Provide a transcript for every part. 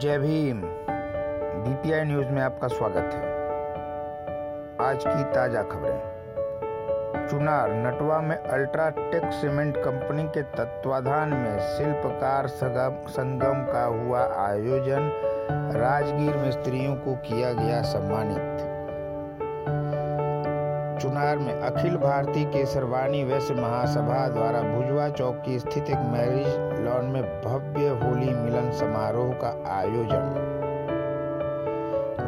जय Bhim. BPI news में आपका स्वागत है। आज की ताज़ा खबरें। चुनार, नटवा में अल्ट्राटेक सीमेंट कंपनी के तत्वाधान में शिल्पकार संगम का हुआ आयोजन। राजगीर मिस्त्रियों स्त्रियों को किया गया सम्मानित। चुनार में अखिल भारतीय केसरवानी वैश्य महासभा द्वारा भुजवा चौक की स्थित एक मैरिज लॉन में भव्य होली मिलन समारोह का आयोजन।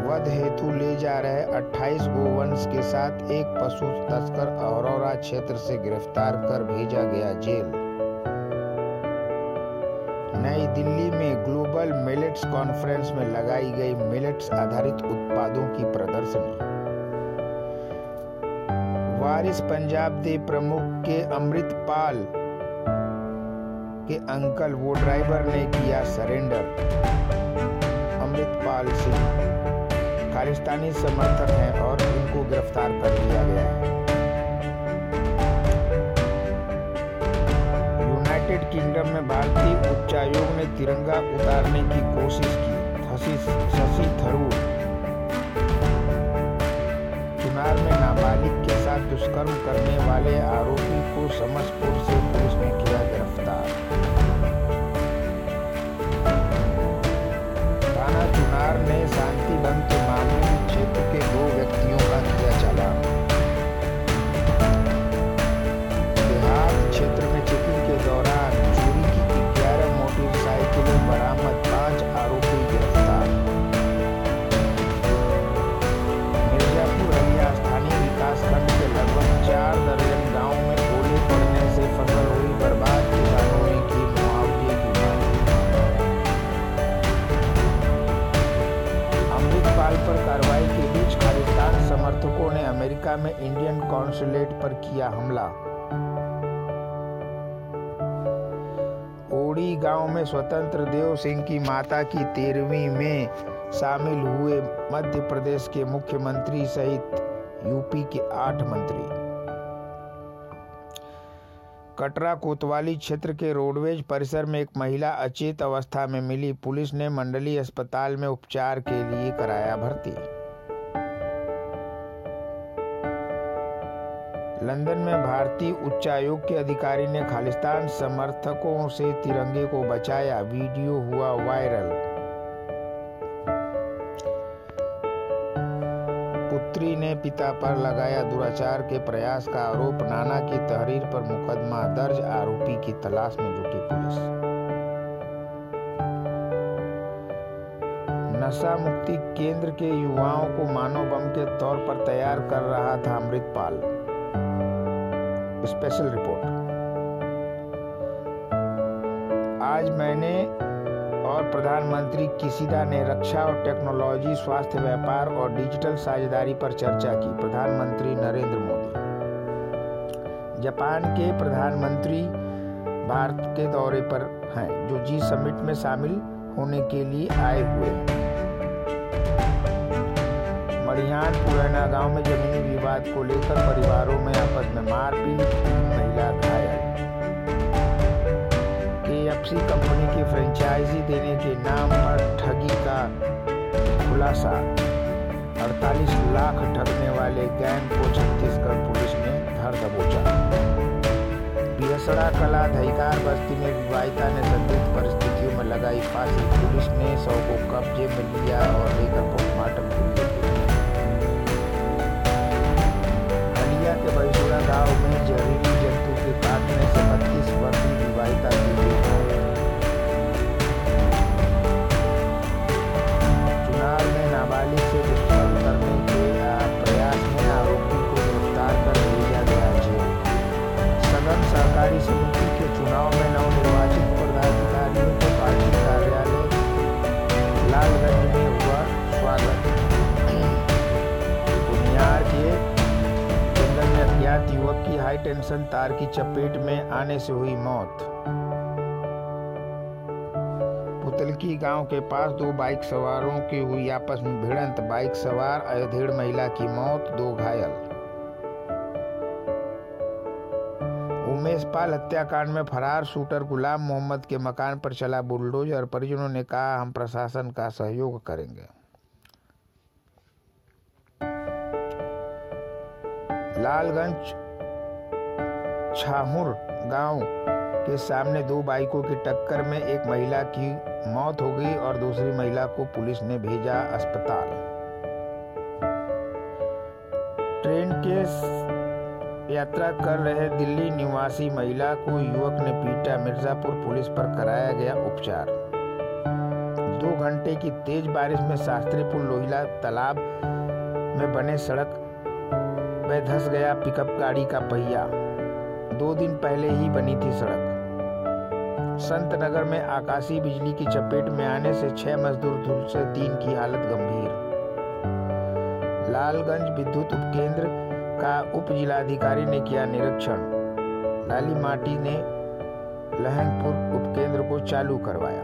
वध हेतु ले जा रहे 28 गोवंश के साथ एक पशु तस्कर अरोरा क्षेत्र से गिरफ़्तार कर भेजा गया जेल। नई दिल्ली में ग्लोबल मिलेट्स कॉन्फ्रेंस में लगाई गई मिलेट्स आधारित उत्पादों की प्रदर्शनी। वारिस पंजाब दे प्रमुख के अमृतपाल के अंकल, वो ड्राइवर ने किया सरेंडर। अमृतपाल सिंह खालिस्तानी समर्थक हैं और उनको गिरफ़्तार कर लिया गया है। यूनाइटेड किंगडम में भारतीय उच्चायोग ने तिरंगा उतारने की कोशिश की शशि थरूर चुनार में नाबालिग के साथ दुष्कर्म करने वाले आरोपी को समस्तपुर से पुलिस ने किया अमेरिका में इंडियन कॉन्सुलेट पर किया हमला। ओड़ी गाँव में स्वतंत्र देव सिंह की माता की तेरहवीं में शामिल हुए मध्य प्रदेश के मुख्यमंत्री सहित यूपी के आठ मंत्री। कटरा कोतवाली क्षेत्र के रोडवेज़ परिसर में एक महिला अचेत अवस्था में मिली, पुलिस ने मंडली अस्पताल में उपचार के लिए कराया भर्ती। लंदन में भारतीय उच्चायोग के अधिकारी ने खालिस्तान समर्थकों से तिरंगे को बचाया। वीडियो हुआ वायरल। पुत्री ने पिता पर लगाया दुराचार के प्रयास का आरोप। नाना की तहरीर पर मुकदमा दर्ज। आरोपी की तलाश में जुटी पुलिस। नशा मुक्ति केंद्र के युवाओं को मानव बम के तौर पर तैयार कर रहा था अमृतपाल। स्पेशल रिपोर्ट आज मैंने और प्रधानमंत्री किसीदा ने रक्षा और टेक्नोलॉजी, स्वास्थ्य, व्यापार और डिजिटल साझेदारी पर चर्चा की, प्रधानमंत्री नरेंद्र मोदी। जापान के प्रधानमंत्री भारत के दौरे पर हैं, जो जी समिट में शामिल होने के लिए आए हुए मड़ियान पुराना गाँव में जमीनी विवाद को लेकर परिवारों में आपस में मारपीट महिला घायल। एफसी कंपनी की फ्रेंचाइजी देने के नाम पर ठगी का खुलासा। 48 लाख ठगने वाले गैंग को छत्तीसगढ़ पुलिस ने धर दबोचा। बिहसड़ा कला दहीकार बस्ती में विवाहिता ने संदिग्ध परिस्थितियों में लगाई फांसी। पुलिस ने सौ को कब्जे में लिया और लेकर पोस्टमार्टम काटने से वर्षीय विवाहिता की नाबालिग से प्रयास में आरोपी को गिरफ़्तार कर भेजा गया जेल सदन सहकारी समिति की हाई टेंशन तार की चपेट में आने से हुई मौत। पुतलकी गाँव के पास दो बाइक सवारों की हुई आपस में भिड़ंत। बाइक सवार, अयोधेड़ महिला की मौत, दो घायल। उमेश पाल हत्याकांड में फरार, शूटर गुलाम मोहम्मद के मकान पर चला बुलडोजर। परिजनों ने कहा, हम प्रशासन का सहयोग करेंगे। लालगंज छाहुर गाँव के सामने दो बाइकों की टक्कर में एक महिला की मौत हो गई और दूसरी महिला को पुलिस ने भेजा अस्पताल। ट्रेन के यात्रा कर रहे दिल्ली निवासी महिला को युवक ने पीटा। मिर्जापुर पुलिस पर कराया गया उपचार। दो घंटे की तेज बारिश में शास्त्रीपुर लोहिला तालाब में बने सड़क में धस गया पिकअप गाड़ी का पहिया। दो दिन पहले ही बनी थी सड़क। संत नगर में आकाशीय बिजली की चपेट में आने से छह मजदूर झुलसे तीन की हालत गंभीर। लालगंज विद्युत उपकेंद्र का उप जिलाधिकारी ने किया निरीक्षण। लाली माटी ने लहंगपुर उपकेंद्र को चालू करवाया।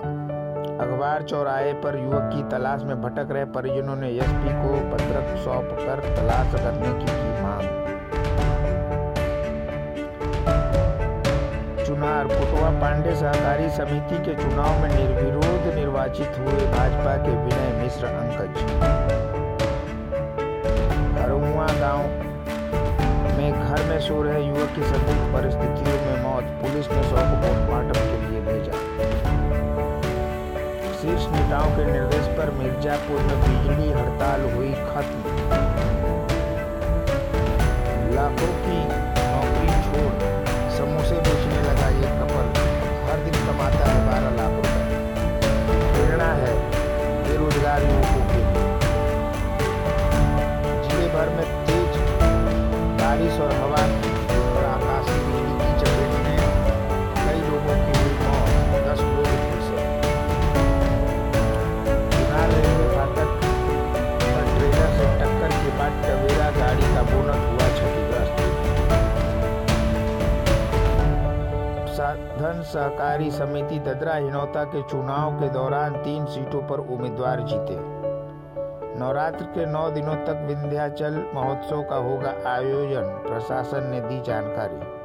अखबार चौराहे पर युवक की तलाश में भटक रहे परिजनों ने एसपी को पत्रक सौंप कर तलाश करने की की मांग। चुनार पुटवा पांडे सहकारी समिति के चुनाव में निर्विरोध निर्वाचित हुए भाजपा के विनय मिश्र, अंकज। हरुआ गाँव में घर में सो रहे युवक की संदिग्ध परिस्थितियों में मौत, पुलिस ने शव को पोस्टमार्टम के लिए भेजा। शीर्ष नेताओं के निर्देश पर मिर्जापुर में बिजली हड़ताल हुई खत्म। लाखों की साधन सहकारी समिति, ददरा हिनौता के चुनाव के दौरान तीन सीटों पर उम्मीदवार जीते। नवरात्र के नौ दिनों तक विंध्याचल महोत्सव का होगा आयोजन, प्रशासन ने दी जानकारी।